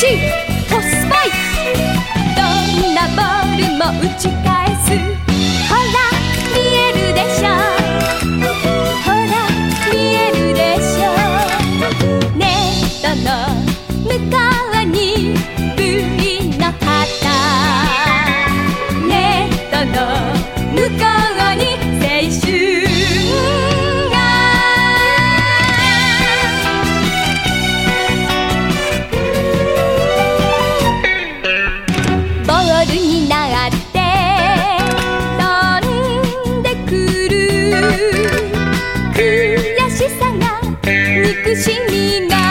サーブレシーブトスパイ。どんなボールも打ち返す。请你拿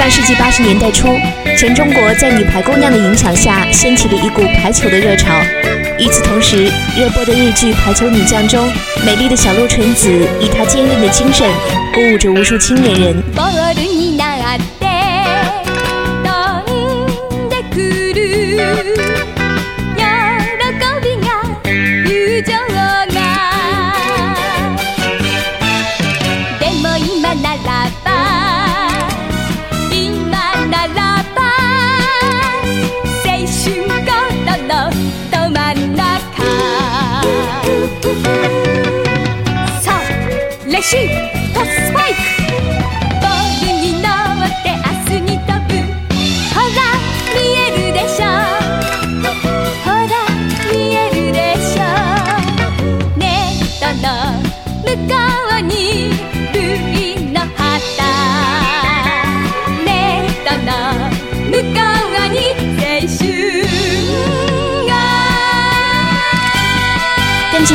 上世纪八十年代初，全中国在女排姑娘的影响下，掀起了一股排球的热潮。与此同时，热播的日剧《排球女将》中，美丽的小鹿纯子以她坚韧的精神，鼓舞着无数青年人。チ。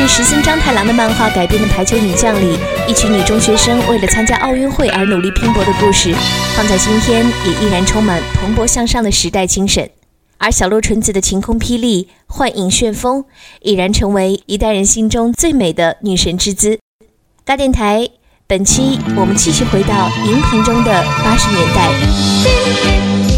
据石森章太郎的漫画改编的《排球女将》里，一群女中学生为了参加奥运会而努力拼搏的故事，放在今天也依然充满蓬勃向上的时代精神。而小鹿纯子的晴空霹雳、幻影旋风，已然成为一代人心中最美的女神之姿。大电台，本期我们继续回到荧屏中的八十年代。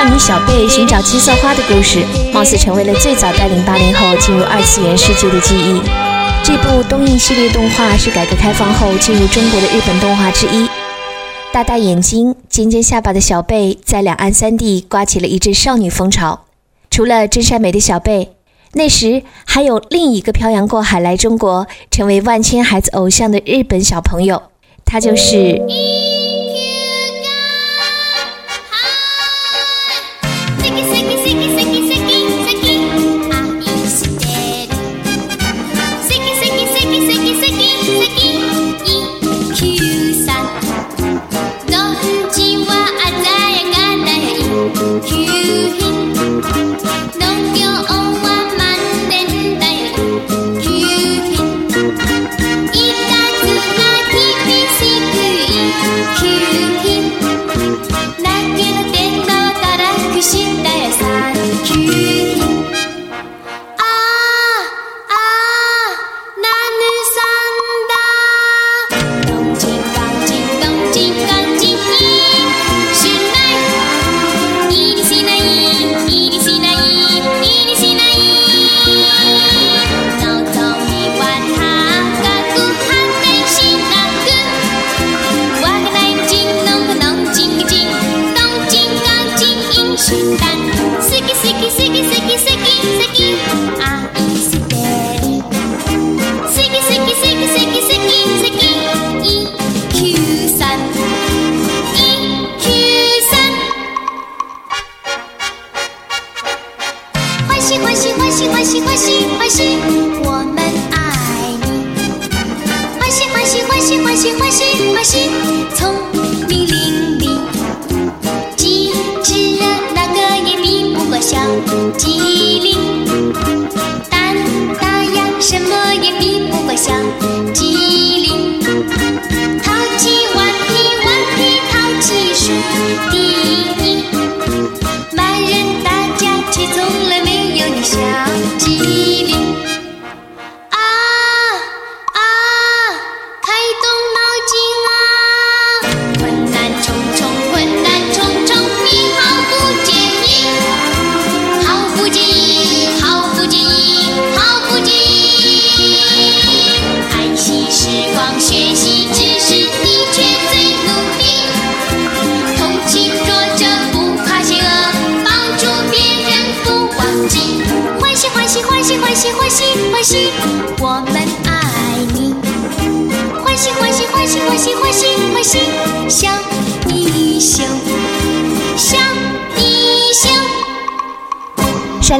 少女小贝寻找七色花的故事，貌似成为了最早带领八零后进入二次元世界的记忆。这部东映系列动画是改革开放后进入中国的日本动画之一。大大眼睛、尖尖下巴的小贝，在两岸三地刮起了一阵少女风潮。除了真善美的小贝，那时还有另一个漂洋过海来中国，成为万千孩子偶像的日本小朋友，他就是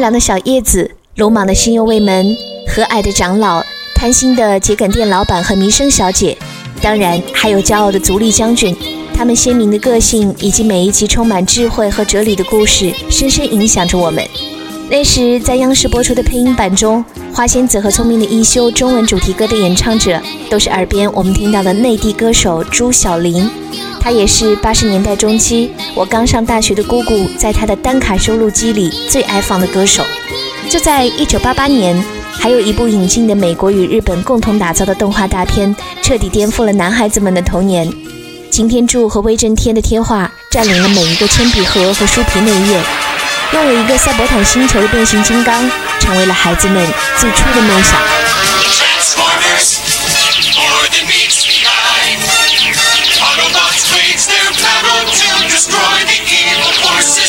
善良的小叶子，鲁莽的新右卫门，和蔼的长老，贪心的桔梗店老板和弥生小姐，当然还有骄傲的足利将军。他们鲜明的个性以及每一集充满智慧和哲理的故事，深深影响着我们。那时在央视播出的配音版中，花仙子和聪明的一休中文主题歌的演唱者，都是耳边我们听到的内地歌手朱晓琳。她也是八十年代中期我刚上大学的姑姑在她的单卡收录机里最爱放的歌手。就在一九八八年，还有一部引进的美国与日本共同打造的动画大片，彻底颠覆了男孩子们的童年。擎天柱和威震天的贴画占领了每一个铅笔盒和书皮内页，拥有一个赛博坦星球的变形金刚，成为了孩子们最初的梦想。Battle to destroy the evil force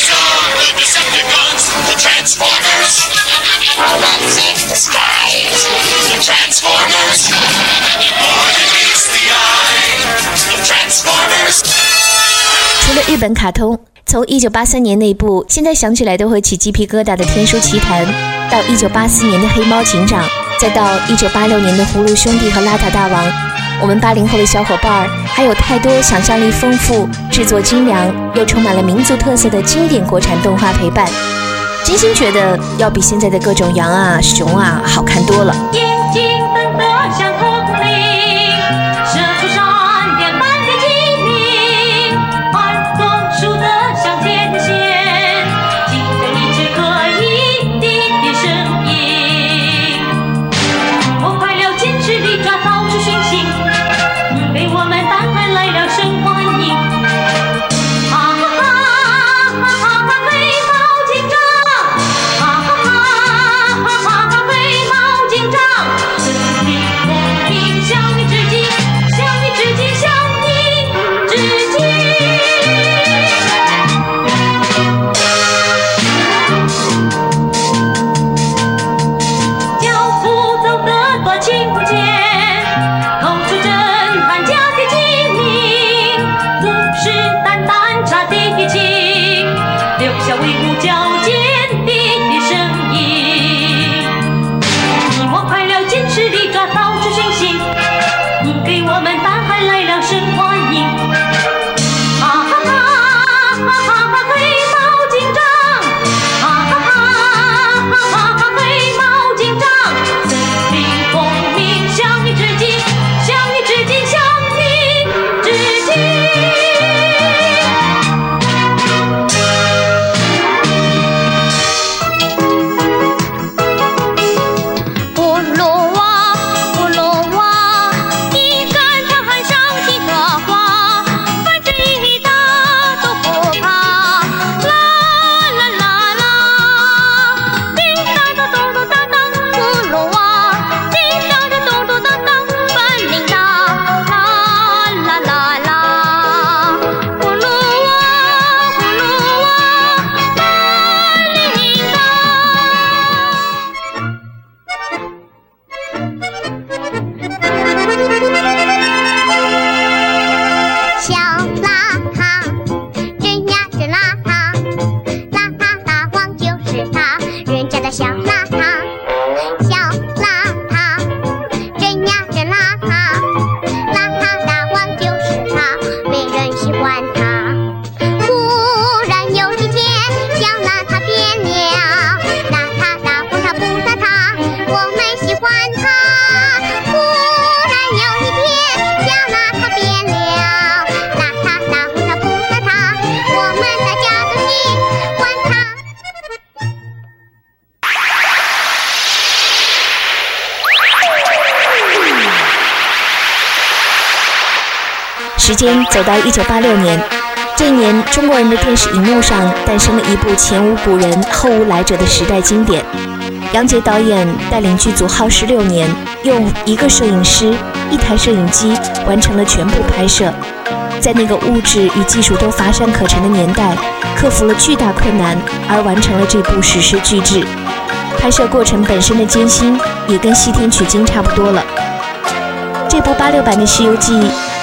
除了日本卡通，从1983年那部现在想起来都会起鸡皮疙瘩的《天书奇谭》，到1984年的《黑猫警长》，再到1986年的《葫芦兄弟》和《邋遢大王》，我们八零后的小伙伴儿还有太多想象力丰富、制作精良又充满了民族特色的经典国产动画陪伴。真心觉得要比现在的各种羊啊、熊啊好看多了。 นะ 间走到一九八六年，这一年中国人的电视荧幕上诞生了一部前无古人后无来者的时代经典。杨洁导演带领剧组耗时六年，用一个摄影师、一台摄影机完成了全部拍摄。在那个物质与技术都乏善可陈的年代，克服了巨大困难而完成了这部史诗巨制。拍摄过程本身的艰辛也跟西天取经差不多了。这部八六版的《西游记》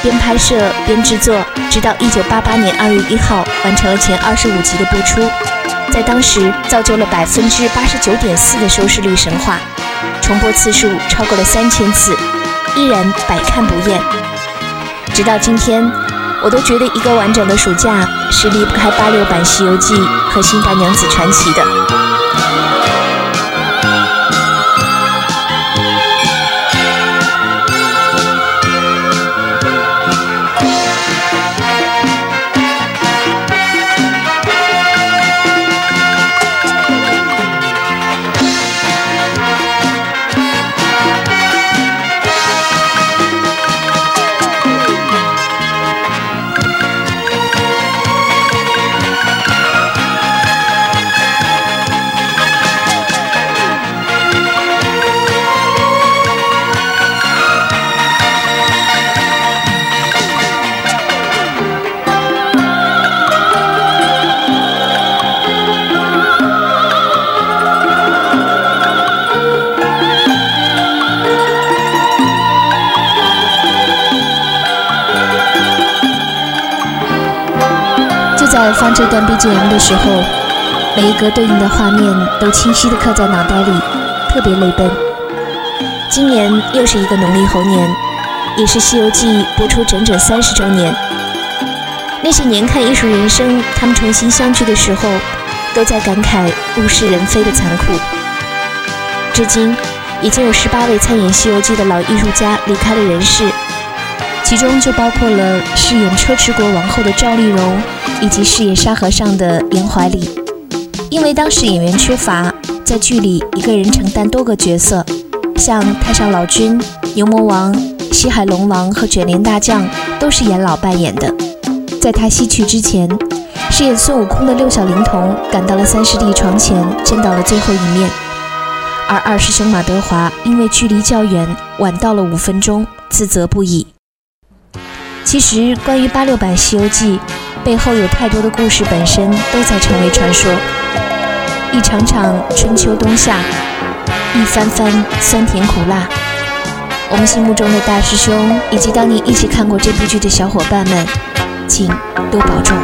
边拍摄边制作，直到一九八八年二月一号完成了前二十五集的播出，在当时造就了百分之八十九点四的收视率神话，重播次数超过了三千次，依然百看不厌。直到今天，我都觉得一个完整的暑假是离不开八六版《西游记》和《新白娘子传奇》的。放这段 BGM 的时候，每一格对应的画面都清晰的刻在脑袋里，特别泪奔。今年又是一个农历猴年，也是《西游记》播出整整三十周年。那些年看艺术人生，他们重新相聚的时候，都在感慨物是人非的残酷。至今，已经有十八位参演《西游记》的老艺术家离开了人世。其中就包括了饰演车迟国王后的赵丽蓉，以及饰演沙和尚的严怀礼。因为当时演员缺乏，在剧里一个人承担多个角色，像太上老君、牛魔王、西海龙王和卷帘大将都是严老扮演的。在他西去之前，饰演孙悟空的六小龄童赶到了三师弟床前，见到了最后一面。而二师兄马德华因为距离较远，晚到了五分钟，自责不已。其实，关于八六版《西游记》，背后有太多的故事，本身都在成为传说。一场场春秋冬夏，一番番酸甜苦辣。我们心目中的大师兄，以及当年一起看过这部剧的小伙伴们，请多保重。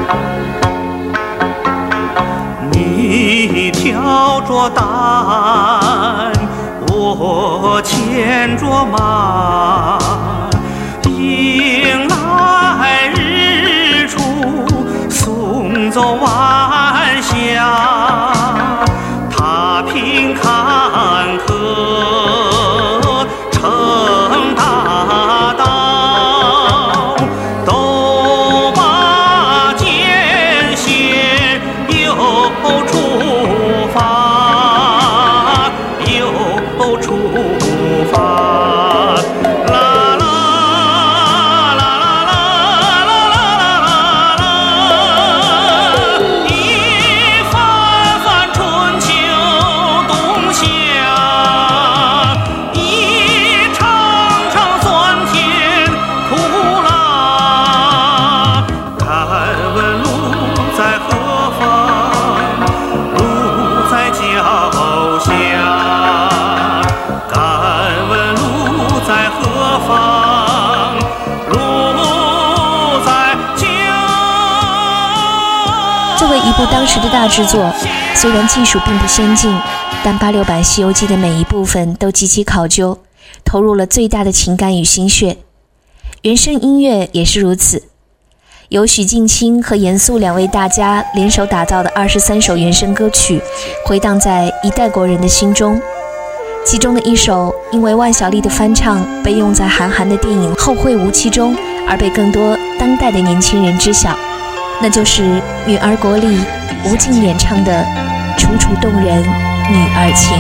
你挑着担，我牵着马，迎来走晚霞。踏平坎制作，虽然技术并不先进，但八六版《西游记》的每一部分都极其考究，投入了最大的情感与心血。原声音乐也是如此，由许镜清和严肃两位大家联手打造的二十三首原声歌曲，回荡在一代国人的心中。其中的一首因为万晓利的翻唱被用在韩寒的电影《后会无期》中，而被更多当代的年轻人知晓，那就是女儿国里吴静演唱的《楚楚动人女儿情》。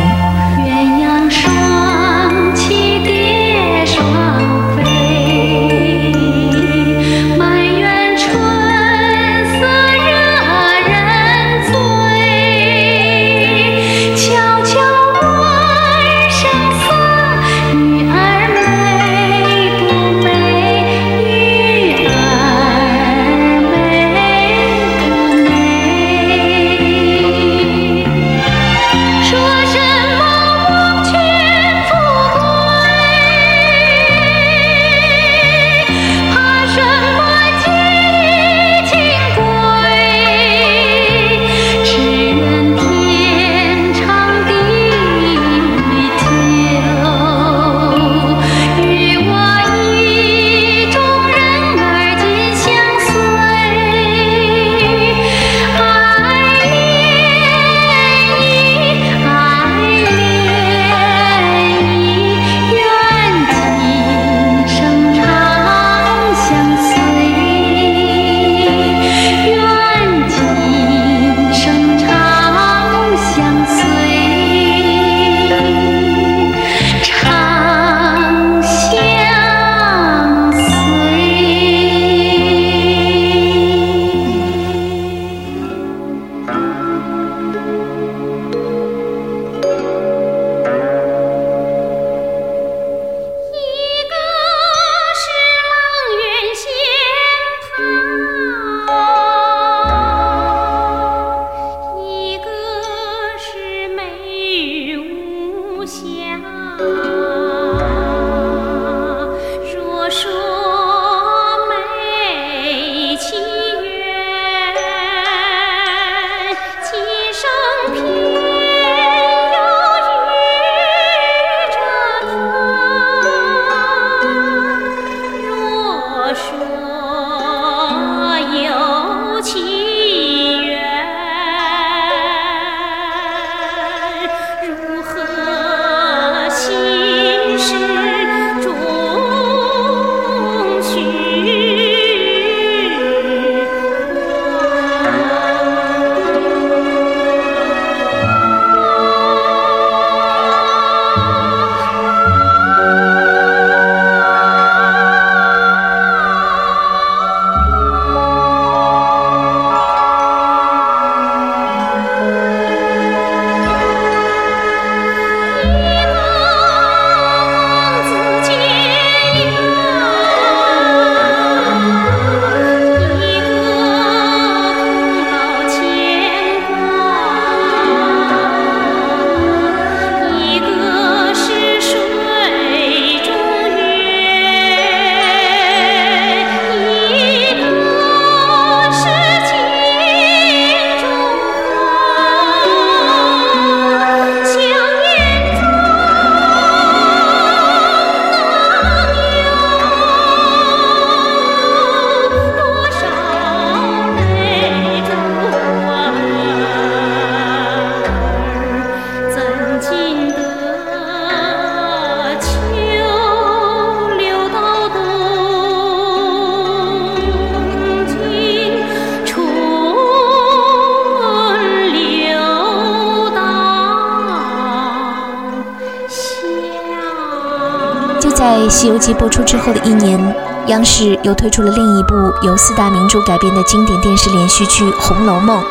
西游记》播出之后的一年，央视又推出了另一部由四大名著改编的经典电视连续剧《红楼梦》，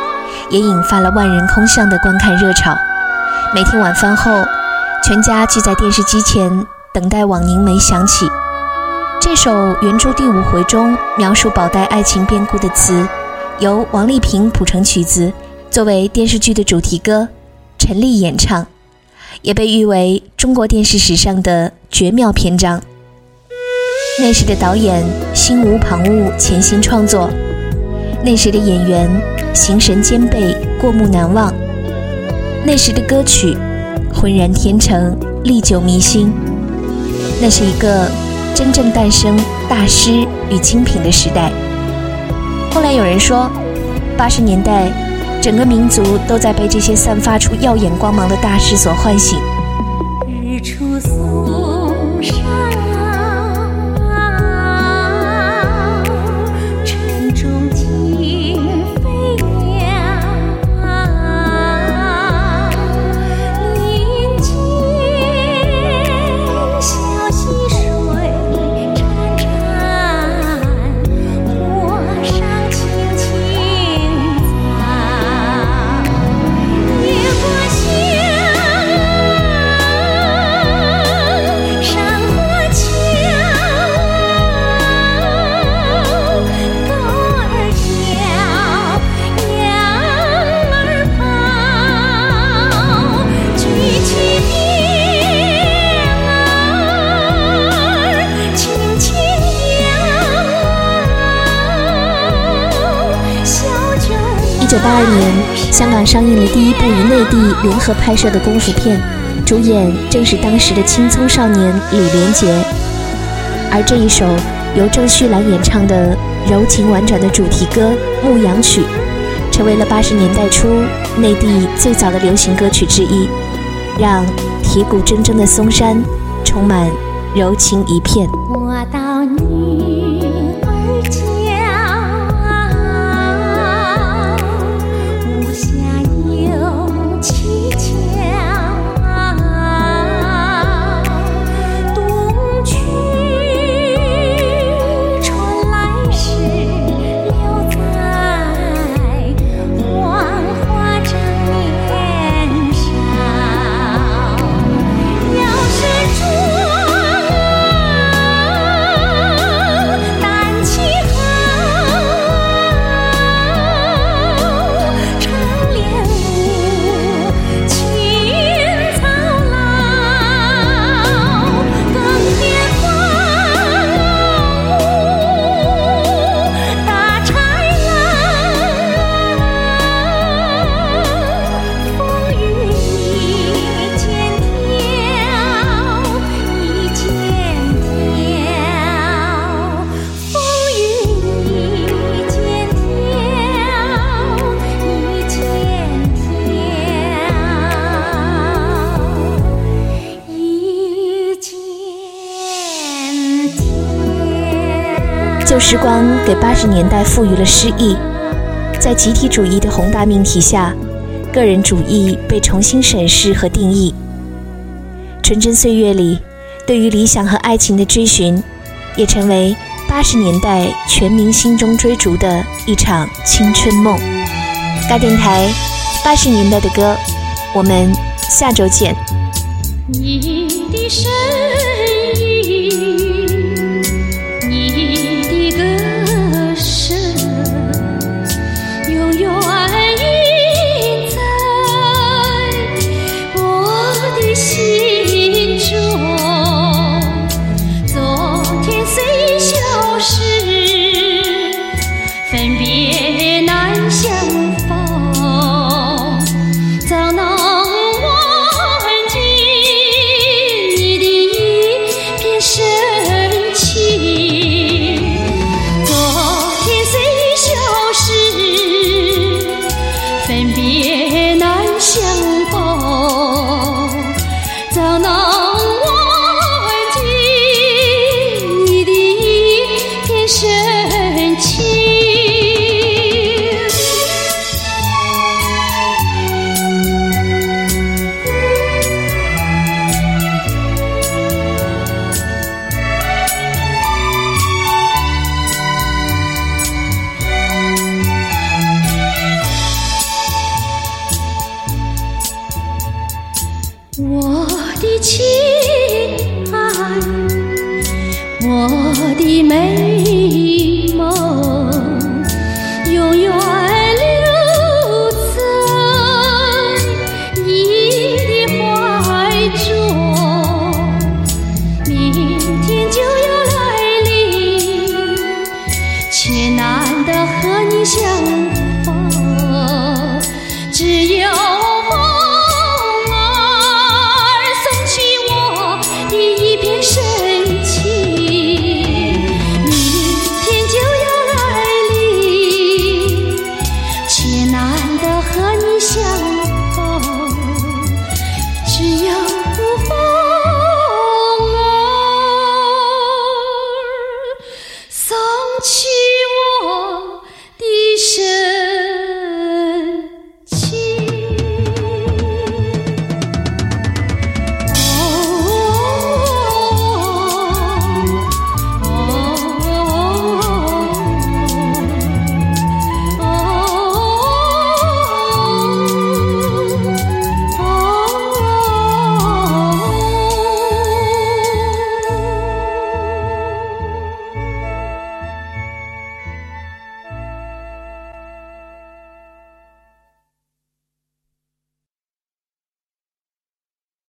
也引发了万人空巷的观看热潮。每天晚饭后，全家聚在电视机前，等待网凝眉响起。这首原著第五回中描述宝黛爱情变故的词，由王丽萍谱成曲子，作为电视剧的主题歌，陈丽演唱，也被誉为中国电视史上的绝妙篇章。那时的导演心无旁骛，潜心创作；那时的演员形神兼备，过目难忘；那时的歌曲浑然天成，历久弥新。那是一个。真正诞生大师与精品的时代。后来有人说，八十年代，整个民族都在被这些散发出耀眼光芒的大师所唤醒。日出香港上映了第一部与内地联合拍摄的功夫片，主演正是当时的青葱少年李连杰。而这一首由郑绪岚演唱的柔情婉转的主题歌《牧羊曲》，成为了八十年代初内地最早的流行歌曲之一，让铁骨铮铮的嵩山充满柔情一片。我到你时光给八十年代赋予了诗意，在集体主义的宏大命题下，个人主义被重新审视和定义。纯真岁月里，对于理想和爱情的追寻，也成为八十年代全民心中追逐的一场青春梦。大电台，八十年代的歌，我们下周见。你的身影